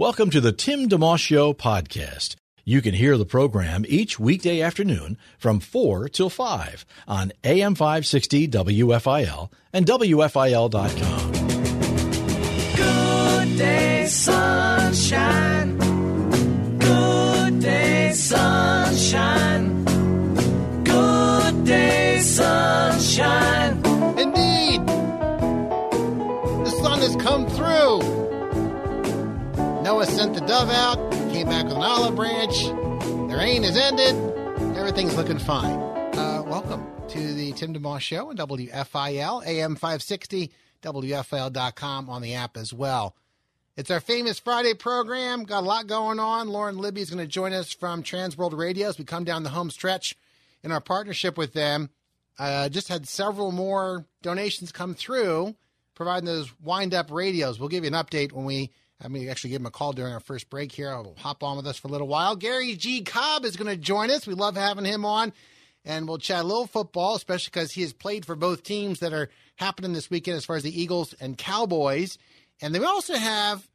Welcome to the Tim DeMoss Show podcast. You can hear the program each weekday afternoon from 4 till 5 on AM 560 WFIL and WFIL.com. Good day, sunshine. Good day, sunshine. Good day, sunshine. Sent the dove out, came back with an olive branch. The rain has ended. Everything's looking fine. Uh, welcome to the Tim DeMoss Show on WFIL, AM 560, WFIL.com on the app as well. It's our famous Friday program. Got a lot going on. Lauren Libby is going to join us from Transworld Radio as we come down the home stretch in our partnership with them. Uh, just had several more donations come through, providing those wind up radios. We'll give you an update when we. I mean, actually give him a call during our first break here. I'll hop on with us for a little while. Gary G. Cobb is going to join us. We love having him on, and we'll chat a little football, especially because he has played for both teams that are happening this weekend, as far as the Eagles and Cowboys. And then we also have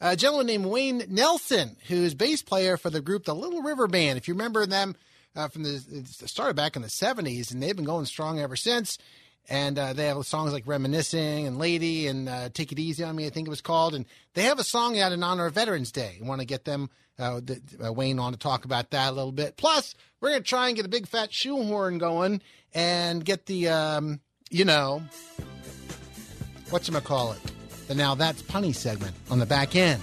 a gentleman named Wayne Nelson, who's bass player for the group the Little River Band. If you remember them uh, from the started back in the '70s, and they've been going strong ever since. And uh, they have songs like "Reminiscing" and "Lady" and uh, "Take It Easy on Me," I think it was called. And they have a song out in honor of Veterans Day. I want to get them uh, the, uh, Wayne on to talk about that a little bit. Plus, we're to try and get a big fat shoehorn going and get the um, you know what you call it the now that's punny segment on the back end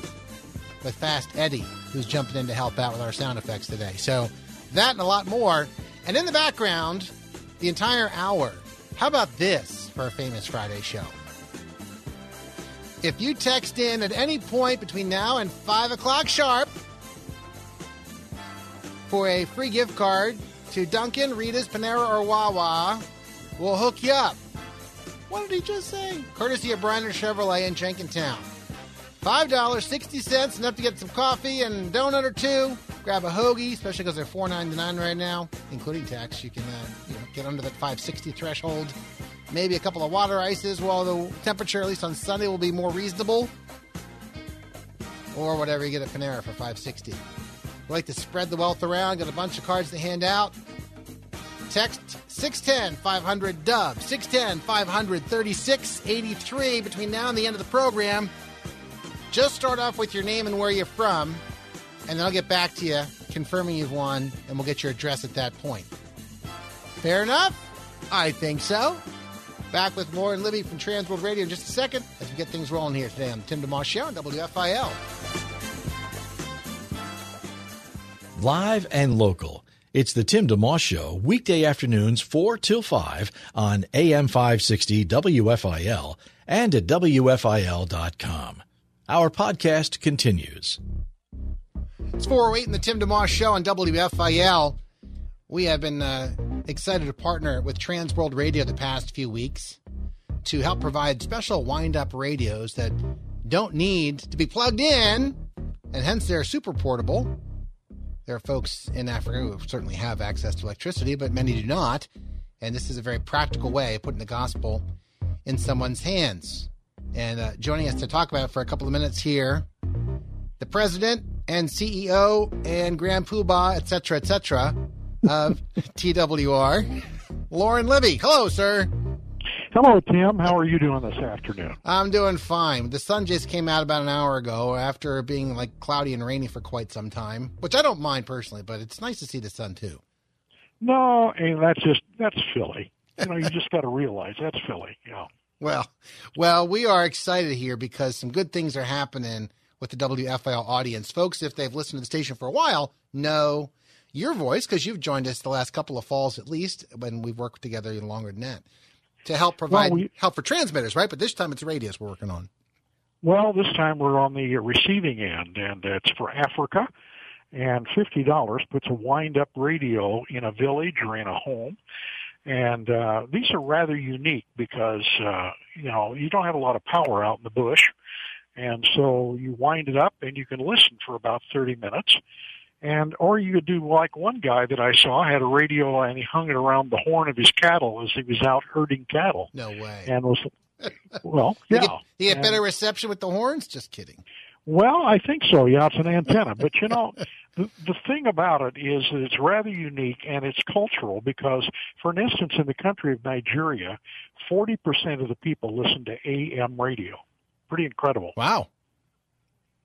with Fast Eddie, who's jumping in to help out with our sound effects today. So that and a lot more. And in the background, the entire hour. How about this for a famous Friday show? If you text in at any point between now and 5 o'clock sharp for a free gift card to Dunkin', Rita's, Panera, or Wawa, we'll hook you up. What did he just say? Courtesy of Bryner Chevrolet in Jenkintown. Five dollars sixty cents, enough to get some coffee and donut or two. Grab a hoagie, especially because they're four ninety nine right now, including tax. You can uh, you know, get under that five sixty threshold. Maybe a couple of water ices, while the temperature, at least on Sunday, will be more reasonable. Or whatever you get at Panera for five sixty. We like to spread the wealth around. Got a bunch of cards to hand out. Text 610 500 Dub, 610 500 3683 between now and the end of the program. Just start off with your name and where you're from, and then I'll get back to you confirming you've won, and we'll get your address at that point. Fair enough? I think so. Back with Lauren Libby from Transworld Radio in just a second as we get things rolling here today on the Tim DeMoss Show on WFIL. Live and local. It's the Tim DeMoss Show, weekday afternoons 4 till 5 on AM 560 WFIL and at WFIL.com. Our podcast continues. It's 408 in the Tim DeMoss Show on WFIL. We have been uh, excited to partner with Trans World Radio the past few weeks to help provide special wind up radios that don't need to be plugged in, and hence they're super portable. There are folks in Africa who certainly have access to electricity, but many do not. And this is a very practical way of putting the gospel in someone's hands. And uh, joining us to talk about it for a couple of minutes here, the president and CEO and Grand Poobah, et cetera, et cetera, of TWR, Lauren Libby. Hello, sir. Hello, Tim. How are you doing this afternoon? I'm doing fine. The sun just came out about an hour ago after being like cloudy and rainy for quite some time, which I don't mind personally, but it's nice to see the sun too. No, and that's just that's Philly. You know, you just got to realize that's Philly. Yeah. Well, well, we are excited here because some good things are happening with the WFIL audience. Folks, if they've listened to the station for a while, know your voice because you've joined us the last couple of falls at least when we've worked together even longer than that to help provide Well, we- help for transmitters, right? But this time it's radios we're working on. Well, this time we're on the receiving end, and it's for Africa. And fifty dollars puts a wind-up radio in a village or in a home. And uh, these are rather unique because uh, you know you don't have a lot of power out in the bush, and so you wind it up and you can listen for about thirty minutes. And or you could do like one guy that I saw had a radio and he hung it around the horn of his cattle as he was out herding cattle. No way. And was well, yeah. get, you get And- better reception with the horns? Just kidding. well, I think so. Yeah, it's an antenna. But you know, the, the thing about it is that it's rather unique and it's cultural because, for an instance, in the country of Nigeria, 40% of the people listen to AM radio. Pretty incredible. Wow.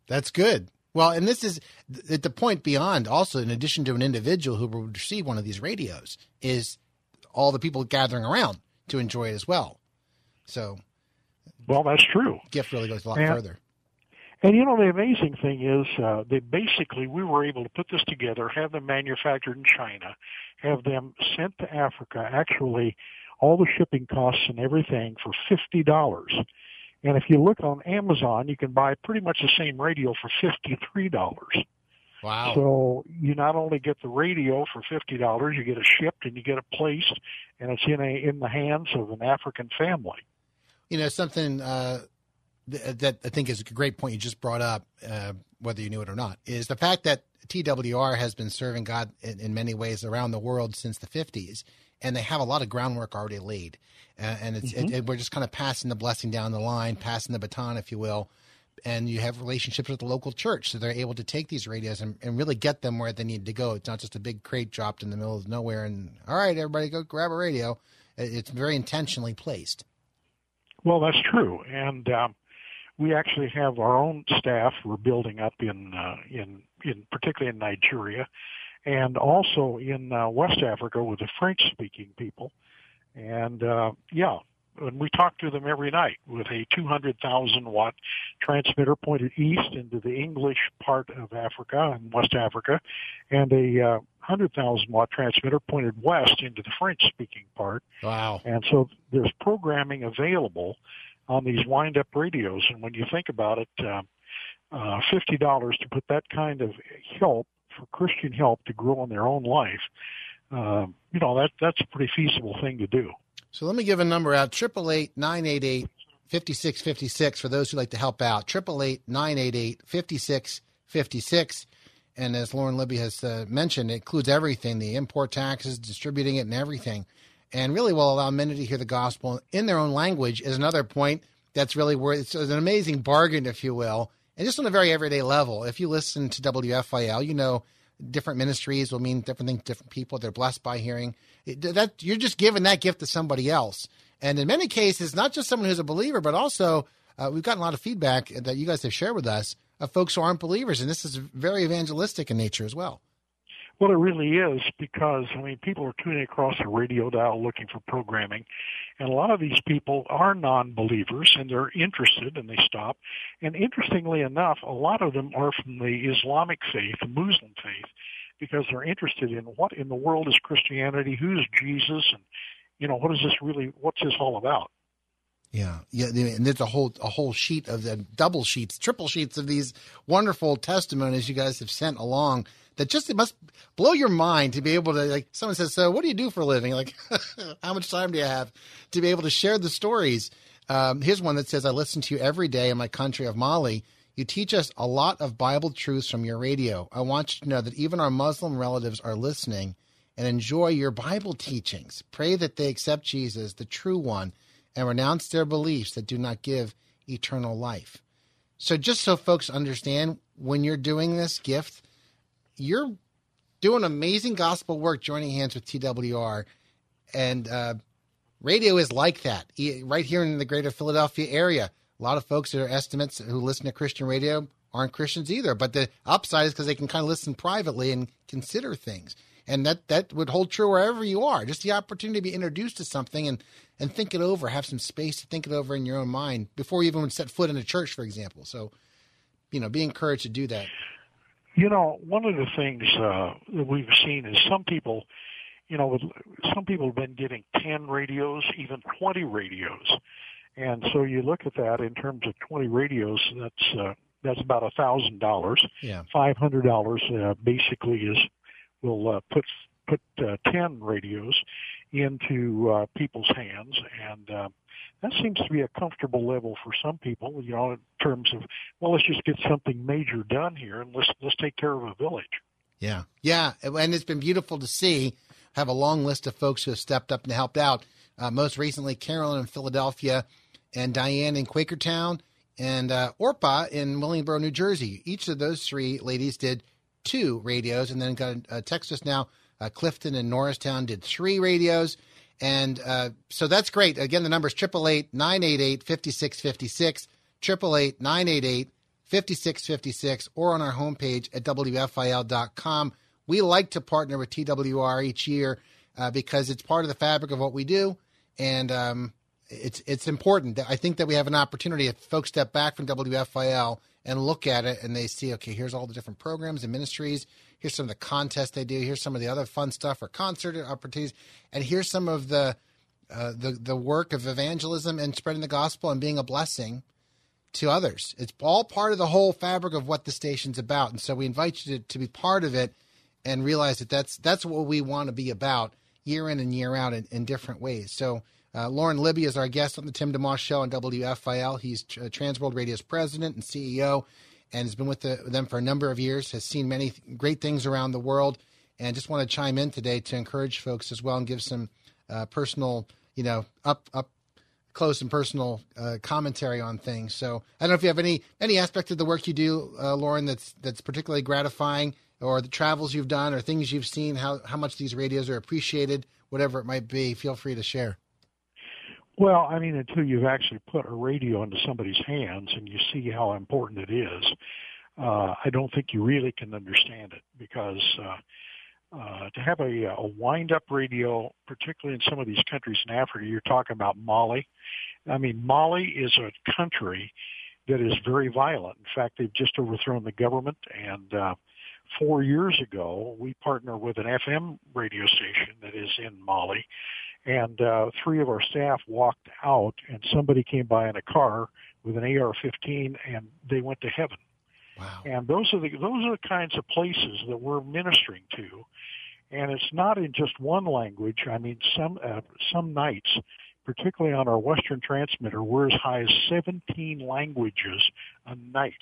That's good. Well, and this is th- at the point beyond also, in addition to an individual who will receive one of these radios, is all the people gathering around to enjoy it as well. So, Well, that's true. gift really goes a lot Yeah. further. And you know, the amazing thing is, uh, they basically, we were able to put this together, have them manufactured in China, have them sent to Africa, actually, all the shipping costs and everything for $50. And if you look on Amazon, you can buy pretty much the same radio for $53. Wow. So you not only get the radio for fifty dollars, you get it shipped and you get it placed, and it's in a in the hands of an African family. you know something uh, th- that I think is a great point you just brought up, uh, whether you knew it or not, is the fact that TWR has been serving God in, in many ways around the world since the 50s, and they have a lot of groundwork already laid, uh, and it's it, it- we're just kind of passing the blessing down the line, passing the baton, if you will. And you have relationships with the local church, so they're able to take these radios and, and really get them where they need to go. It's not just a big crate dropped in the middle of nowhere, and all right, everybody go grab a radio. It's very intentionally placed. Well, that's true, and um, we actually have our own staff we're building up in uh, in in particularly in Nigeria, and also in uh, West Africa with the French-speaking people, and uh, yeah. And we talk to them every night with a 200,000 watt transmitter pointed east into the English part of Africa and West Africa, and a uh, 100,000 watt transmitter pointed west into the French speaking part. Wow. And so there's programming available on these wind up radios. And when you think about it, uh, uh, $50 to put that kind of help for Christian help to grow in their own life, um, you know, that, that's a pretty feasible thing to do. So let me give a number out: triple eight nine eight eight fifty six fifty six for those who like to help out. Triple eight nine eight eight fifty six fifty six. And as Lauren Libby has uh, mentioned, it includes everything: the import taxes, distributing it, and everything. And really will allow many to hear the gospel in their own language. Is another point that's really where it's an amazing bargain, if you will, and just on a very everyday level. If you listen to WFIL, you know different ministries will mean different things to different people. They're blessed by hearing it, that. You're just giving that gift to somebody else, and in many cases, not just someone who's a believer, but also uh, we've gotten a lot of feedback that you guys have shared with us of folks who aren't believers, and this is very evangelistic in nature as well. Well, it really is because, I mean, people are tuning across the radio dial looking for programming. And a lot of these people are non believers and they're interested and they stop. And interestingly enough, a lot of them are from the Islamic faith, the Muslim faith, because they're interested in what in the world is Christianity, who's Jesus, and, you know, what is this really, what's this all about? Yeah, yeah, and there's a whole a whole sheet of the double sheets, triple sheets of these wonderful testimonies you guys have sent along. That just it must blow your mind to be able to like. Someone says, "So, what do you do for a living? Like, how much time do you have to be able to share the stories?" Um, here's one that says, "I listen to you every day in my country of Mali. You teach us a lot of Bible truths from your radio. I want you to know that even our Muslim relatives are listening and enjoy your Bible teachings. Pray that they accept Jesus, the true one." and renounce their beliefs that do not give eternal life. So, just so folks understand, when you're doing this gift, you're doing amazing gospel work joining hands with TWR. And uh, radio is like that. Right here in the greater Philadelphia area, a lot of folks that are estimates who listen to Christian radio aren't Christians either. But the upside is because they can kind of listen privately and consider things. And that, that would hold true wherever you are. Just the opportunity to be introduced to something and, and think it over, have some space to think it over in your own mind before you even set foot in a church, for example. So, you know, be encouraged to do that. You know, one of the things uh, that we've seen is some people, you know, some people have been getting 10 radios, even 20 radios. And so you look at that in terms of 20 radios, that's uh, that's about a thousand dollars. Yeah. Five hundred dollars uh, basically is will uh, put put uh, 10 radios into uh, people's hands, and uh, that seems to be a comfortable level for some people. You know, in terms of well, let's just get something major done here, and let's let's take care of a village. Yeah. Yeah. And it's been beautiful to see. Have a long list of folks who have stepped up and helped out. Uh, most recently, Carolyn in Philadelphia and Diane in Quakertown and uh, Orpa in Willingboro, New Jersey. Each of those three ladies did two radios and then got a, a text just now. Uh, Clifton and Norristown did three radios. And uh, so that's great. Again, the number is 888 988 5656, 888 988 5656, or on our homepage at WFIL.com. We like to partner with TWR each year uh, because it's part of the fabric of what we do. And um, it's it's important. I think that we have an opportunity if folks step back from WFIL and look at it and they see, okay, here's all the different programs and ministries. Here's some of the contests they do. Here's some of the other fun stuff or concert opportunities, and here's some of the uh, the the work of evangelism and spreading the gospel and being a blessing to others. It's all part of the whole fabric of what the station's about, and so we invite you to, to be part of it and realize that that's that's what we want to be about year in and year out in, in different ways. So. Uh, Lauren Libby is our guest on the Tim DeMoss Show on WFIL. He's uh, Transworld Radio's president and CEO and has been with the, them for a number of years, has seen many th- great things around the world, and just want to chime in today to encourage folks as well and give some uh, personal, you know, up up close and personal uh, commentary on things. So I don't know if you have any any aspect of the work you do, uh, Lauren, that's that's particularly gratifying, or the travels you've done, or things you've seen, how how much these radios are appreciated, whatever it might be. Feel free to share. Well, I mean, until you've actually put a radio into somebody's hands and you see how important it is, uh, I don't think you really can understand it because uh, uh, to have a, a wind-up radio, particularly in some of these countries in Africa, you're talking about Mali. I mean, Mali is a country that is very violent. In fact, they've just overthrown the government and uh, four years ago, we partner with an FM radio station that is in Mali, and uh, three of our staff walked out, and somebody came by in a car with an AR-15, and they went to heaven. Wow. And those are the those are the kinds of places that we're ministering to, and it's not in just one language. I mean, some uh, some nights, particularly on our Western transmitter, we're as high as 17 languages a night,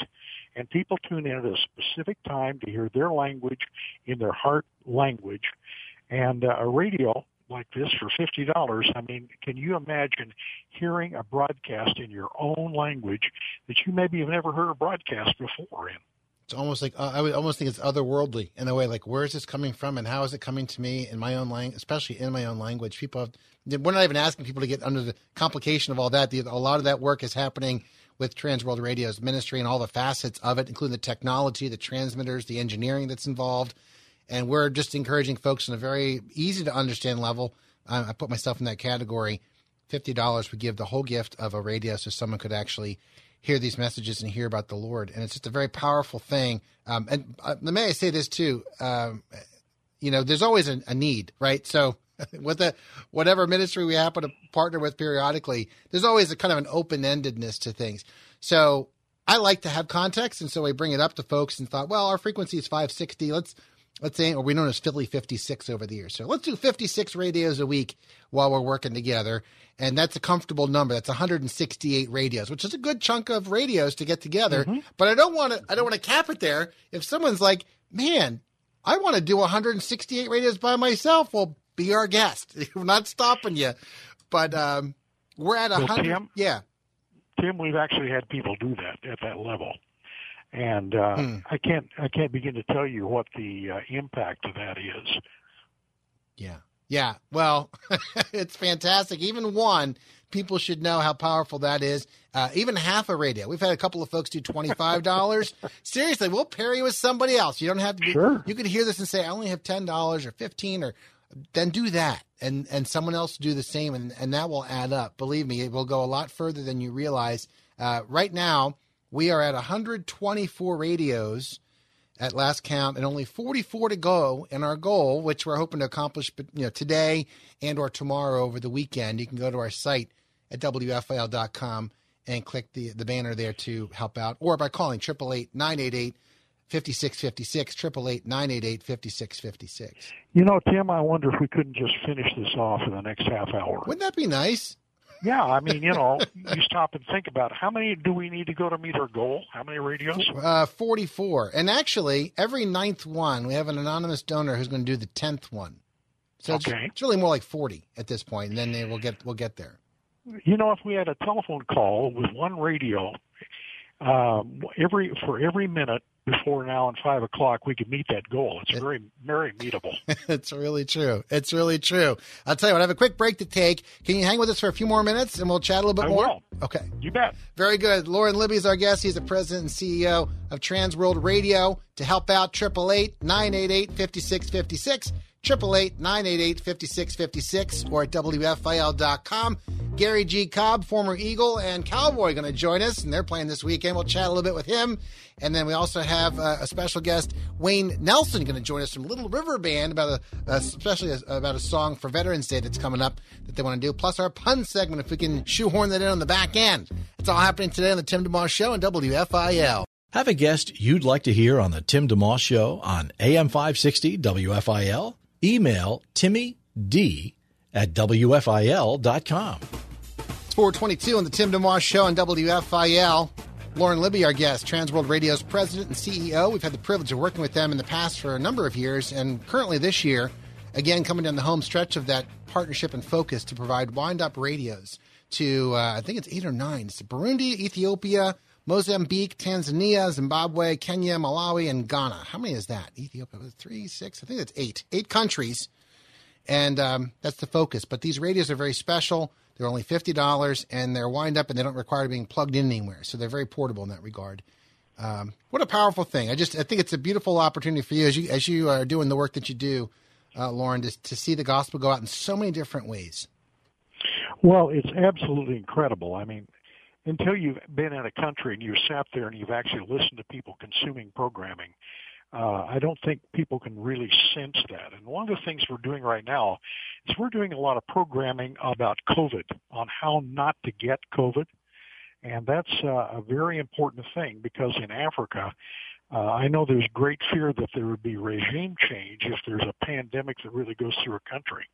and people tune in at a specific time to hear their language in their heart language, and uh, a radio like this for fifty dollars. I mean, can you imagine hearing a broadcast in your own language that you maybe have never heard a broadcast before in? It's almost like uh, I would almost think it's otherworldly in a way. Like, where is this coming from, and how is it coming to me in my own language, especially in my own language? People, have, we're not even asking people to get under the complication of all that. The, a lot of that work is happening with Transworld Radio's ministry and all the facets of it, including the technology, the transmitters, the engineering that's involved. And we're just encouraging folks in a very easy to understand level. I, I put myself in that category. Fifty dollars would give the whole gift of a radio, so someone could actually hear these messages and hear about the Lord. And it's just a very powerful thing. Um, and uh, may I say this too? Um, you know, there's always a, a need, right? So with the whatever ministry we happen to partner with periodically, there's always a kind of an open endedness to things. So I like to have context, and so I bring it up to folks and thought, well, our frequency is 560. Let's let's say, or we known as Philly 56 over the years. So let's do 56 radios a week while we're working together. And that's a comfortable number. That's 168 radios, which is a good chunk of radios to get together. Mm-hmm. But I don't want to, I don't want to cap it there. If someone's like, man, I want to do 168 radios by myself, well, be our guest. we're not stopping you. But, um, we're at a hundred. Tim, yeah. Tim, we've actually had people do that at that level and uh, hmm. I can't I can't begin to tell you what the uh, impact of that is. Yeah, yeah. Well, it's fantastic. Even one, people should know how powerful that is. Uh, even half a radio. We've had a couple of folks do twenty five dollars. Seriously, we'll pair you with somebody else. You don't have to be. Sure. You could hear this and say, "I only have ten dollars or fifteen or." Then do that, and and someone else do the same, and and that will add up. Believe me, it will go a lot further than you realize. Uh, right now, we are at 124 radios at last count and only 44 to go in our goal which we're hoping to accomplish you know today and or tomorrow over the weekend you can go to our site at WFIL.com and click the, the banner there to help out, or by calling 888 988 5656, 888 988 5656. You know, Tim, I wonder if we couldn't just finish this off in the next half hour. Wouldn't that be nice? Yeah, I mean, you know, you stop and think about it. how many do we need to go to meet our goal? How many radios? Uh, 44. And actually, every ninth one, we have an anonymous donor who's going to do the 10th one. So it's, it's really more like 40 at this point, and then they will get we'll get there. You know, if we had a telephone call with one radio, um, every for every minute before now and five o'clock, we could meet that goal. It's very, very meetable. it's really true. It's really true. I'll tell you what, I have a quick break to take. Can you hang with us for a few more minutes and we'll chat a little bit I more? will. Okay. You bet. Very good. Lauren Libby is our guest. He's the president and CEO of Trans World Radio. To help out, 888 988 5656, 888 988 5656, or at WFIL.com. Gary G. Cobb, former Eagle and Cowboy, going to join us, and they're playing this weekend. We'll chat a little bit with him. And then we also have uh, a special guest, Wayne Nelson, going to join us from Little River Band about a, especially a, about a song for Veterans Day that's coming up that they want to do. Plus our pun segment, if we can shoehorn that in on the back end. It's all happening today on the Tim DeMoss Show and WFIL. Have a guest you'd like to hear on the Tim DeMoss Show on AM 560 WFIL? Email Timmy D at WFIL.com. It's 422 on the Tim DeMoss Show on WFIL. Lauren Libby, our guest, Transworld Radio's president and CEO. We've had the privilege of working with them in the past for a number of years, and currently this year, again, coming down the home stretch of that partnership and focus to provide wind up radios to, uh, I think it's eight or nine. It's Burundi, Ethiopia, Mozambique, Tanzania, Zimbabwe, Kenya, Malawi, and Ghana. How many is that? Ethiopia, three, six? I think that's eight. Eight countries and um, that's the focus. But these radios are very special. They're only fifty dollars, and they're wind up, and they don't require being plugged in anywhere. So they're very portable in that regard. Um, what a powerful thing! I just I think it's a beautiful opportunity for you as you as you are doing the work that you do, uh, Lauren, to, to see the gospel go out in so many different ways. Well, it's absolutely incredible. I mean, until you've been in a country and you've sat there and you've actually listened to people consuming programming, uh, I don't think people can really sense that. And one of the things we're doing right now is we're doing a lot of programming about COVID, on how not to get COVID. And that's uh, a very important thing because in Africa, uh, I know there's great fear that there would be regime change if there's a pandemic that really goes through a country.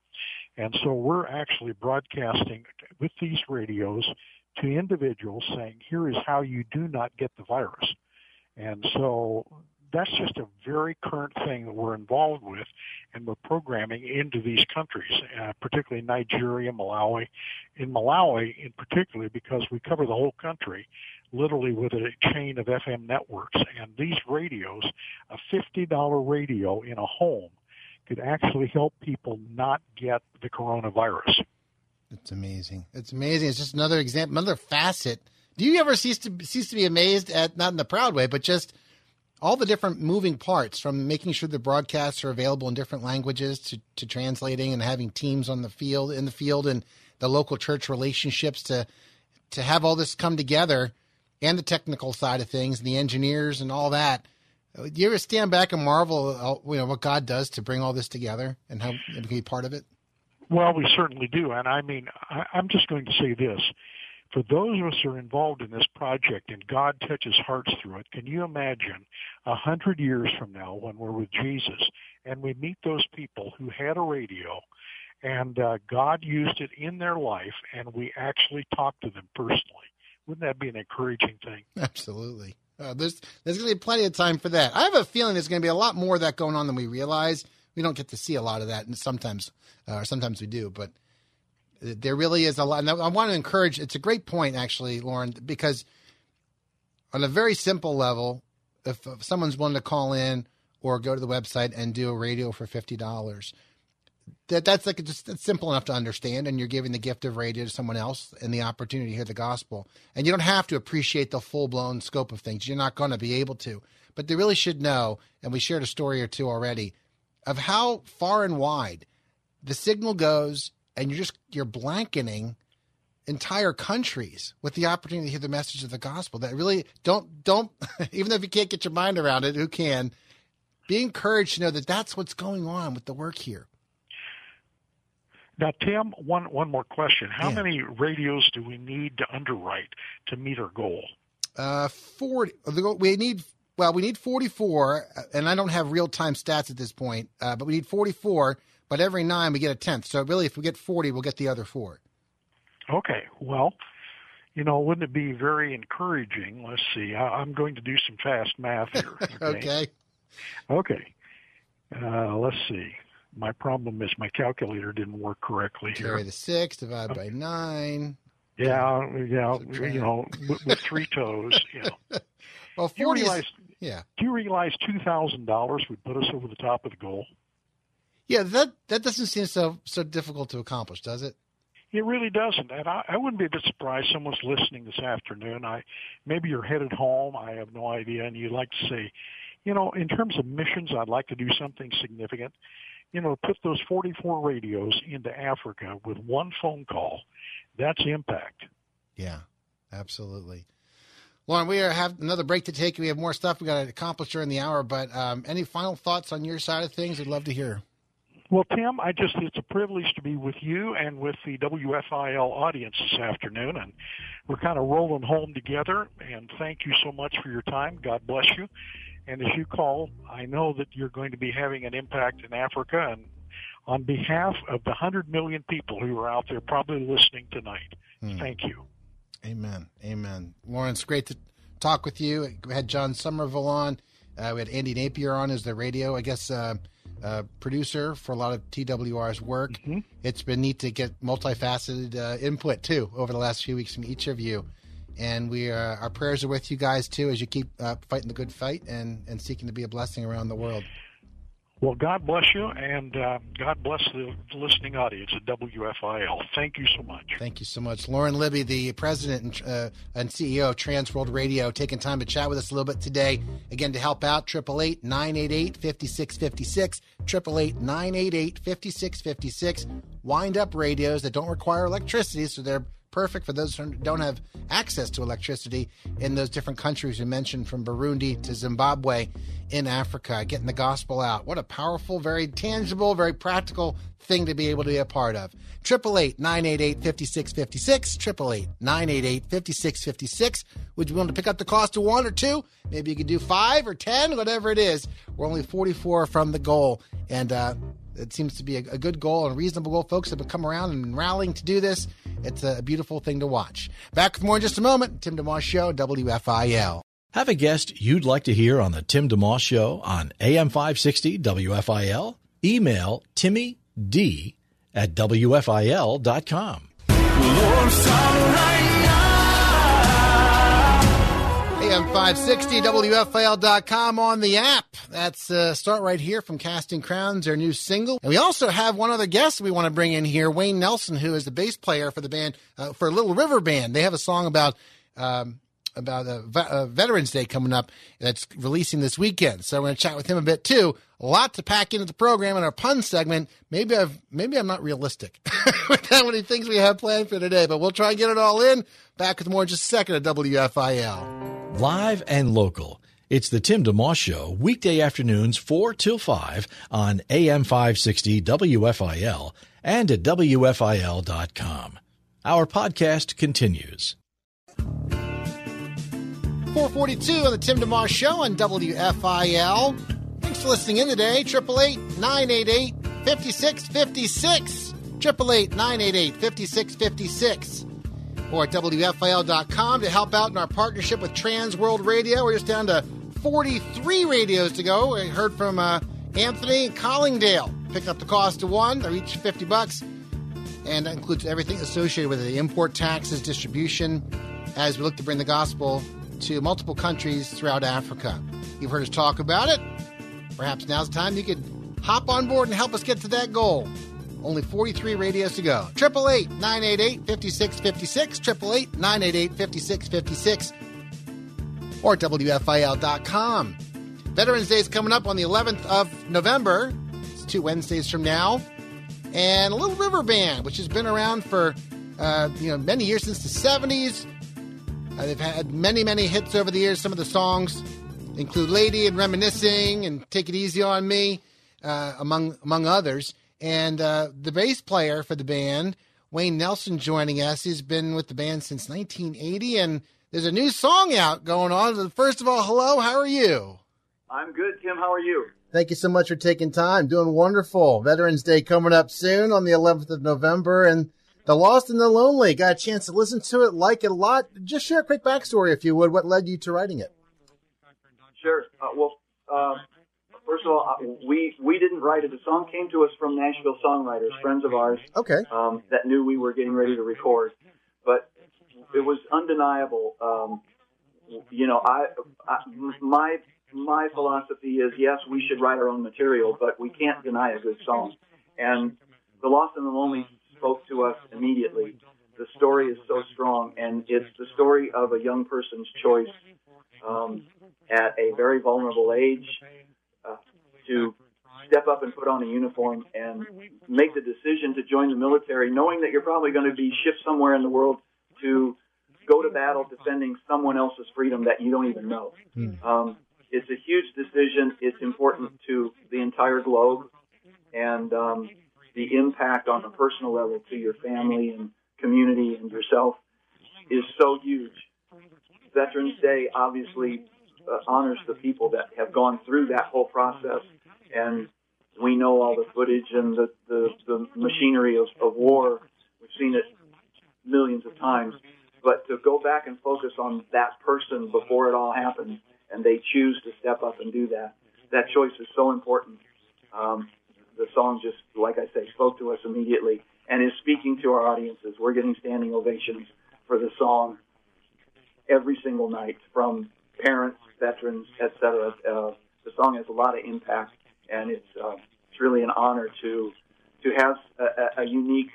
And so we're actually broadcasting with these radios to individuals saying, here is how you do not get the virus. And so that's just a very current thing that we're involved with, and we're programming into these countries, uh, particularly Nigeria, Malawi. In Malawi, in particular, because we cover the whole country, literally with a chain of FM networks, and these radios, a $50 radio in a home, could actually help people not get the coronavirus. It's amazing. It's amazing. It's just another example, another facet. Do you ever cease to cease to be amazed at not in the proud way, but just all the different moving parts from making sure the broadcasts are available in different languages to, to translating and having teams on the field in the field and the local church relationships to to have all this come together and the technical side of things and the engineers and all that. Do you ever stand back and marvel, you know, what God does to bring all this together and how can be part of it? Well, we certainly do. And I mean, I'm just going to say this. For those of us who are involved in this project and God touches hearts through it, can you imagine a hundred years from now when we're with Jesus and we meet those people who had a radio and uh, God used it in their life and we actually talk to them personally? Wouldn't that be an encouraging thing? Absolutely. Uh, there's there's going to be plenty of time for that. I have a feeling there's going to be a lot more of that going on than we realize. We don't get to see a lot of that, and sometimes, uh, sometimes we do, but there really is a lot. And I want to encourage. It's a great point, actually, Lauren, because on a very simple level, if, if someone's willing to call in or go to the website and do a radio for fifty dollars, that that's like just it's simple enough to understand and you're giving the gift of radio to someone else and the opportunity to hear the gospel and you don't have to appreciate the full-blown scope of things you're not going to be able to but they really should know and we shared a story or two already of how far and wide the signal goes and you're just you're blanketing entire countries with the opportunity to hear the message of the gospel that really don't don't even if you can't get your mind around it who can be encouraged to know that that's what's going on with the work here Now, Tim, one one more question: How Yeah. many radios do we need to underwrite to meet our goal? Uh, 40. We need, well, we need 44, uh, and I don't have real time stats at this point, uh, but we need 44, but every nine we get a tenth. So really, if we get 40, we'll get the other four. Okay, well, you know, wouldn't it be very encouraging? Let's see. I, I'm going to do some fast math here. Okay. Okay. Uh, let's see. My problem is my calculator didn't work correctly here. Carry the six, divide by nine. Yeah, yeah, you know, with, with three toes. You know. Well, Do you 40 is, realize? Yeah. Do you realize two thousand dollars would put us over the top of the goal? Yeah, that, that doesn't seem so, so difficult to accomplish, does it? It really doesn't, and I, I wouldn't be a bit surprised someone's listening this afternoon. I maybe you're headed home. I have no idea, and you'd like to say, you know, in terms of missions, I'd like to do something significant. You know, put those 44 radios into Africa with one phone call. That's impact. Yeah, absolutely. Lauren, we have another break to take. We have more stuff we got to accomplish during the hour, but um, any final thoughts on your side of things? I'd love to hear. Well, Tim, I just it's a privilege to be with you and with the WFIL audience this afternoon, and we're kind of rolling home together. And thank you so much for your time. God bless you. And as you call, I know that you're going to be having an impact in Africa, and on behalf of the hundred million people who are out there probably listening tonight, thank you. Amen. Amen. Lawrence, great to talk with you. We had John Somerville on. Uh, we had Andy Napier on as the radio, I guess, uh, uh, producer for a lot of TWR's work. It's been neat to get multifaceted uh, input, too, over the last few weeks from each of you. And we uh, our prayers are with you guys, too, as you keep uh, fighting the good fight and, and seeking to be a blessing around the world. Well, God bless you, and uh, God bless the listening audience at WFIL. Thank you so much. Thank you so much. Lauren Libby, the president and, uh, and CEO of Trans World Radio, taking time to chat with us a little bit today. Again, to help out, 888 988 5656, 888 988 5656. Wind up radios that don't require electricity, so they're perfect for those who don't have access to electricity in those different countries you mentioned, from Burundi to Zimbabwe in Africa, getting the gospel out. What a powerful, very tangible, very practical thing to be able to be a part of. 888 988 5656, 888 988 5656. Would you be willing to pick up the cost of one or two? Maybe you could do five or ten, whatever it is. We're only 44 from the goal. And, uh, it seems to be a, a good goal and a reasonable goal. Folks have come around and been rallying to do this. It's a beautiful thing to watch. Back with more in just a moment. Tim DeMoss Show, WFIL. Have a guest you'd like to hear on the Tim DeMoss Show on AM 560 WFIL? Email Timmy D at WFIL.com. AM 560, WFIL.com on the app. That's uh, start right here from Casting Crowns, their new single. And we also have one other guest we want to bring in here, Wayne Nelson, who is the bass player for the band, uh, for Little River Band. They have a song about. Um, about uh, ve- uh, Veterans Day coming up that's releasing this weekend. So we're going to chat with him a bit too. A lot to pack into the program in our pun segment. Maybe I've maybe I'm not realistic with how many things we have planned for today, but we'll try and get it all in. Back with more in just a second at WFIL. Live and local. It's the Tim DeMoss Show, weekday afternoons 4 till 5 on AM 560 WFIL and at WFIL.com. Our podcast continues. 442 on the Tim DeMoss Show on WFIL. Thanks for listening in today. 888 988 5656. 888 988 5656. Or at WFIL.com to help out in our partnership with Trans World Radio. We're just down to 43 radios to go. We heard from uh, Anthony Collingdale. Picking up the cost of one. They're each 50 bucks. And that includes everything associated with it the import taxes, distribution, as we look to bring the gospel to multiple countries throughout Africa. You've heard us talk about it. Perhaps now's the time you could hop on board and help us get to that goal. Only 43 radios to go. 888 988 5656, 888 988 5656, or WFIL.com. Veterans Day is coming up on the 11th of November. It's two Wednesdays from now. And Little River Band, which has been around for uh, you know many years since the 70s. Uh, they've had many, many hits over the years. Some of the songs include "Lady" and "Reminiscing" and "Take It Easy on Me," uh, among among others. And uh, the bass player for the band, Wayne Nelson, joining us. He's been with the band since 1980, and there's a new song out going on. First of all, hello, how are you? I'm good, Tim. How are you? Thank you so much for taking time. Doing wonderful. Veterans Day coming up soon on the 11th of November, and The Lost and the Lonely. Got a chance to listen to it, like it a lot. Just share a quick backstory, if you would. What led you to writing it? Sure. Uh, well, uh, first of all, uh, we we didn't write it. The song came to us from Nashville songwriters, friends of ours, Okay. um, that knew we were getting ready to record. But it was undeniable. Um, you know, I, I my my philosophy is yes, we should write our own material, but we can't deny a good song. And the Lost and the Lonely spoke to us immediately. The story is so strong, and it's the story of a young person's choice um, at a very vulnerable age to step up and put on a uniform and make the decision to join the military, knowing that you're probably going to be shipped somewhere in the world to go to battle defending someone else's freedom that you don't even know. Um, it's a huge decision. It's important to the entire globe, and um, the impact on a personal level to your family and community and yourself is so huge. Veterans Day obviously uh, honors the people that have gone through that whole process, and we know all the footage and the, the, the machinery of, of war. We've seen it millions of times. But to go back and focus on that person before it all happened, and they choose to step up and do that, that choice is so important. Um, the song just, like I say, spoke to us immediately and is speaking to our audiences. We're getting standing ovations for the song every single night from parents, veterans, etc. Uh, the song has a lot of impact, and it's uh, it's really an honor to to have a, a, unique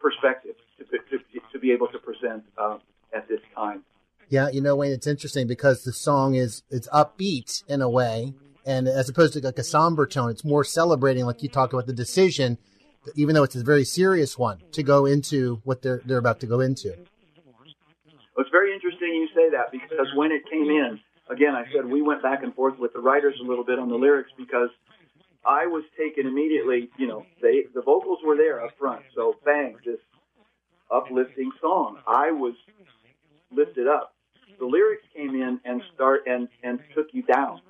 perspective to, to, to be able to present uh, at this time. Yeah, you know, Wayne, it's interesting because the song is it's upbeat in a way, and as opposed to like a somber tone, it's more celebrating, like you talked about the decision, even though it's a very serious one, to go into what they're they're about to go into. Well, it's very interesting you say that because when it came in, again, I said we went back and forth with the writers a little bit on the lyrics because I was taken immediately. You know, they the vocals were there up front, so bang, this uplifting song. I was lifted up. The lyrics came in and start and and took you down.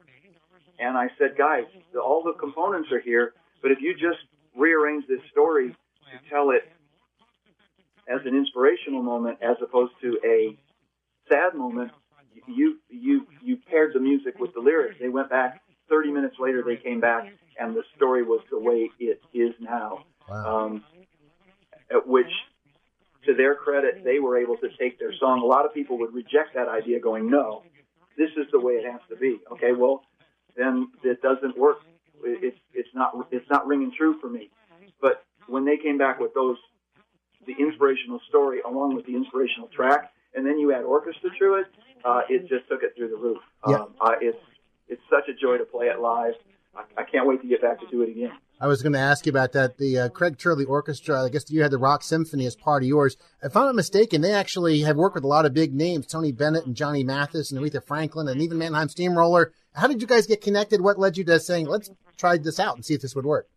And I said, guys, the, all the components are here, but if you just rearrange this story to tell it as an inspirational moment as opposed to a sad moment, you you you paired the music with the lyrics. They went back 30 minutes later. They came back, and the story was the way it is now. Wow. Um, at which, to their credit, they were able to take their song. A lot of people would reject that idea, going, "No, this is the way it has to be." Okay, well, then it doesn't work. It's it's not it's not ringing true for me. But when they came back with those the inspirational story along with the inspirational track, and then you add orchestra to it, uh, it just took it through the roof. Yeah. Um, uh, it's it's such a joy to play it live. I, I can't wait to get back to do it again. I was going to ask you about that. The uh, Craig Turley Orchestra, I guess you had the Rock Symphony as part of yours. If I'm not mistaken, they actually have worked with a lot of big names, Tony Bennett and Johnny Mathis and Aretha Franklin and even Mannheim Steamroller. How did you guys get connected? What led you to saying, let's try this out and see if this would work?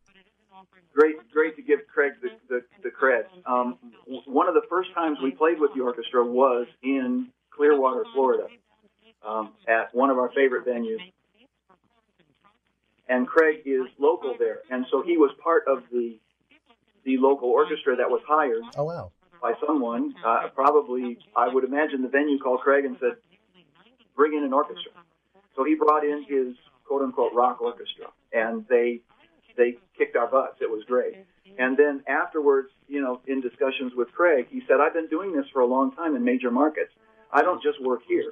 Great, great to give Craig the the, the cred. Um, one of the first times we played with the orchestra was in Clearwater, Florida, um, at one of our favorite venues. And Craig is local there, and so he was part of the the local orchestra that was hired Oh, wow. by someone. Uh, probably, I would imagine the venue called Craig and said, "Bring in an orchestra." So he brought in his quote unquote rock orchestra, and they they kicked our butts. It was great. Mm-hmm. And then afterwards, you know, in discussions with Craig, he said, "I've been doing this for a long time in major markets. I don't just work here.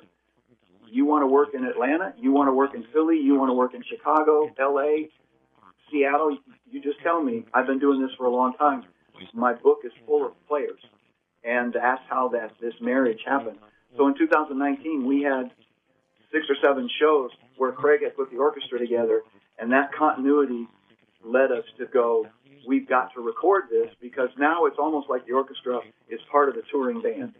You want to work in Atlanta, you want to work in Philly, you want to work in Chicago, L.A., Seattle. You just tell me. I've been doing this for a long time. My book is full of players, and that's how that this marriage happened. So in 2019, we had six or seven shows where Craig had put the orchestra together, and that continuity led us to go. We've got to record this because now it's almost like the orchestra is part of the touring band.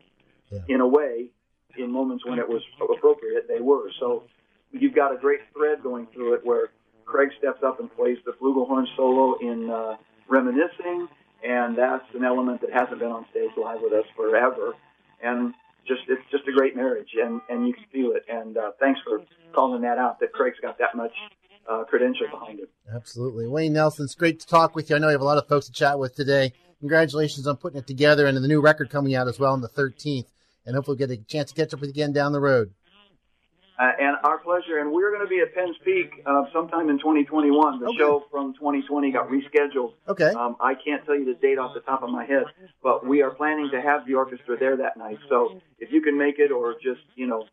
Yeah. In a way, in moments when it was appropriate, they were. So you've got a great thread going through it where Craig steps up and plays the flugelhorn solo in uh, Reminiscing, and that's an element that hasn't been on stage live with us forever. And just it's just a great marriage, and and you can feel it. And uh, thanks for calling that out. That Craig's got that much uh, credential behind him. Absolutely. Wayne Nelson, it's great to talk with you. I know you have a lot of folks to chat with today. Congratulations on putting it together and the new record coming out as well on the 13th. And hopefully we'll get a chance to catch up with you again down the road. Uh, and our pleasure. And we're going to be at Penn's Peak uh, sometime in 2021. The Okay. show from 2020 got rescheduled. Okay. Um, I can't tell you the date off the top of my head, but we are planning to have the orchestra there that night. So if you can make it, or just you know,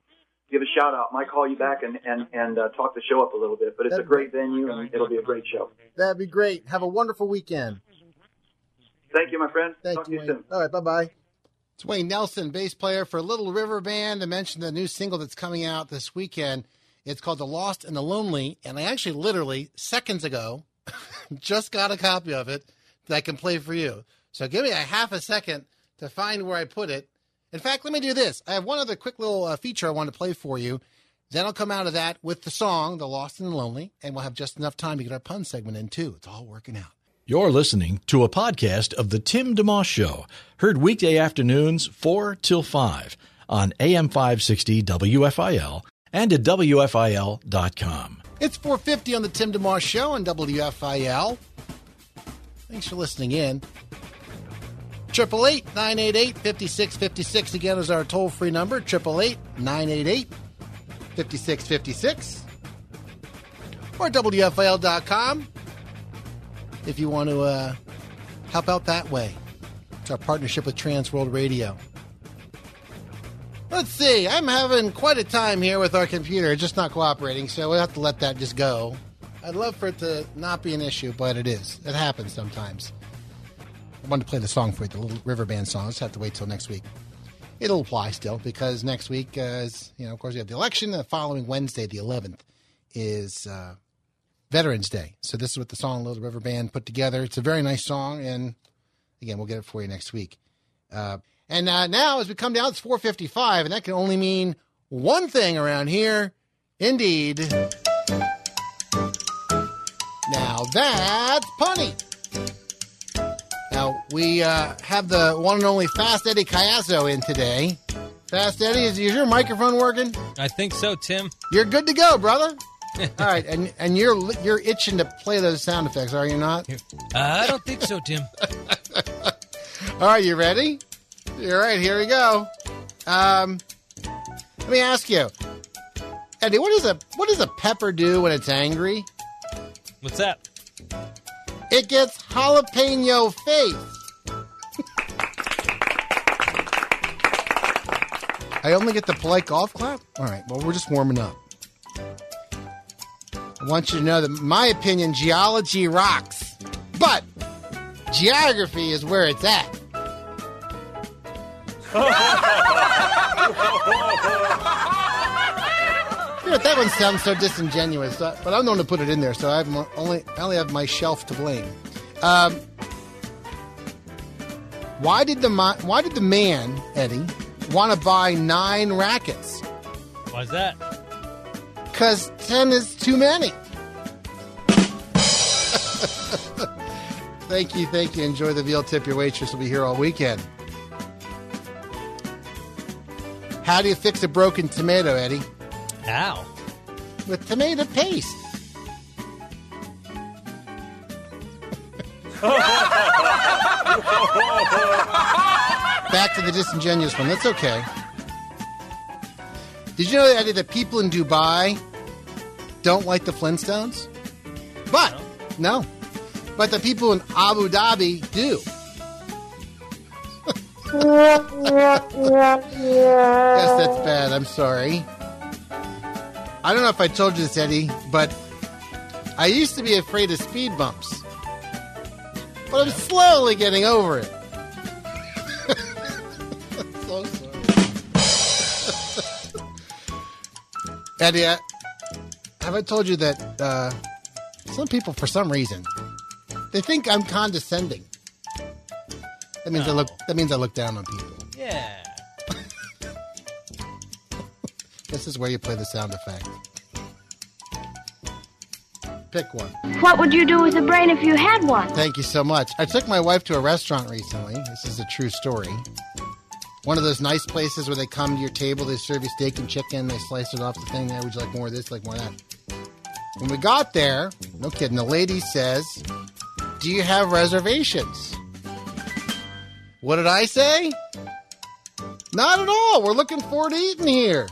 give a shout out, might call you back and and and uh, talk the show up a little bit. But it's a That'd- great venue, and it'll be a great show. That'd be great. Have a wonderful weekend. Thank you, my friend. Thank talk you, to you soon. All right, bye bye. It's Wayne Nelson, bass player for Little River Band. I mentioned the new single that's coming out this weekend. It's called The Lost and the Lonely. And I actually, literally, seconds ago, just got a copy of it that I can play for you. So give me a half a second to find where I put it. In fact, let me do this. I have one other quick little uh, feature I want to play for you. Then I'll come out of that with the song, The Lost and the Lonely, and we'll have just enough time to get our pun segment in, too. It's all working out. You're listening to a podcast of The Tim DeMoss Show, heard weekday afternoons 4 till 5 on AM 560 WFIL and at WFIL.com. It's 450 on the Tim DeMoss Show on WFIL. Thanks for listening in. 888-988-5656 again is our toll-free number. 888-988-5656. Or WFIL.com if you want to uh, help out that way. It's our partnership with Trans World Radio. Let's see. I'm having quite a time here with our computer. It's just not cooperating, so we'll have to let that just go. I'd love for it to not be an issue, but it is. It happens sometimes. I wanted to play the song for you, the Little River Band song. Let's have to wait till next week. It'll apply still because next week, uh, is, you know, of course, we have the election. The following Wednesday, the 11th, is uh, Veterans Day. So this is what the song Little River Band put together. It's a very nice song, and again, we'll get it for you next week. Uh, and uh, now, as we come down, it's 4:55, and that can only mean one thing around here. Indeed. Now that's punny. Now we uh, have the one and only Fast Eddie Cayazzo in today. Fast Eddie, is, is your microphone working? I think so, Tim. You're good to go, brother. All right, and and you're you're itching to play those sound effects, are you not? Uh, I don't think so, Tim. All right, you ready? All right, here we go. Um, let me ask you, Eddie, what does a what does a pepper do when it's angry? What's that? It gets jalapeno face. I only get the polite golf clap? All right, well, we're just warming up. I want you to know that, my opinion, geology rocks, but geography is where it's at. Know, that one sounds so disingenuous, uh, but I'm the one to put it in there, so I have only I only have my shelf to blame. Um, why did the why did the man Eddie want to buy nine rackets? Why's that? Because ten is too many. thank you, thank you. Enjoy the veal tip. Your waitress will be here all weekend. How do you fix a broken tomato, Eddie? Ow. With tomato paste. Back to the disingenuous one. That's okay. Did you know, Eddie, that people in Dubai don't like the Flintstones? But, no. But the people in Abu Dhabi do. yes, that's bad. I'm sorry. I don't know if I told you this, Eddie, but I used to be afraid of speed bumps. But I'm slowly getting over it. so sorry. Eddie, I- have I told you that uh, some people, for some reason, they think I'm condescending. That means I look. That means I look down on people. Yeah. This is where you play the sound effect. Pick one. What would you do with a brain if you had one? Thank you so much. I took my wife to a restaurant recently. This is a true story. One of those nice places where they come to your table, they serve you steak and chicken, they slice it off the thing. Hey, would you like more of this, like more of that? When we got there, no kidding, the lady says, Do you have reservations? What did I say? Not at all. We're looking forward to eating here.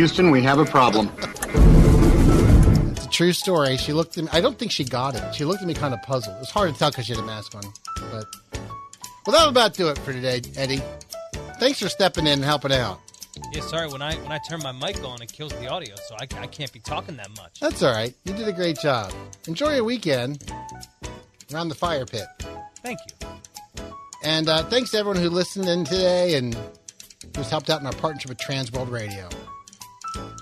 Houston, we have a problem. It's a true story. She looked at me. I don't think she got it. She looked at me kind of puzzled. It was hard to tell because she had a mask on. But well, that'll about do it for today, Eddie. Thanks for stepping in and helping out. Yeah, sorry. When I when I turn my mic on, it kills the audio, so I, I can't be talking that much. That's all right. You did a great job. Enjoy your weekend around the fire pit. Thank you. And uh, thanks to everyone who listened in today and who's helped out in our partnership with Trans World Radio.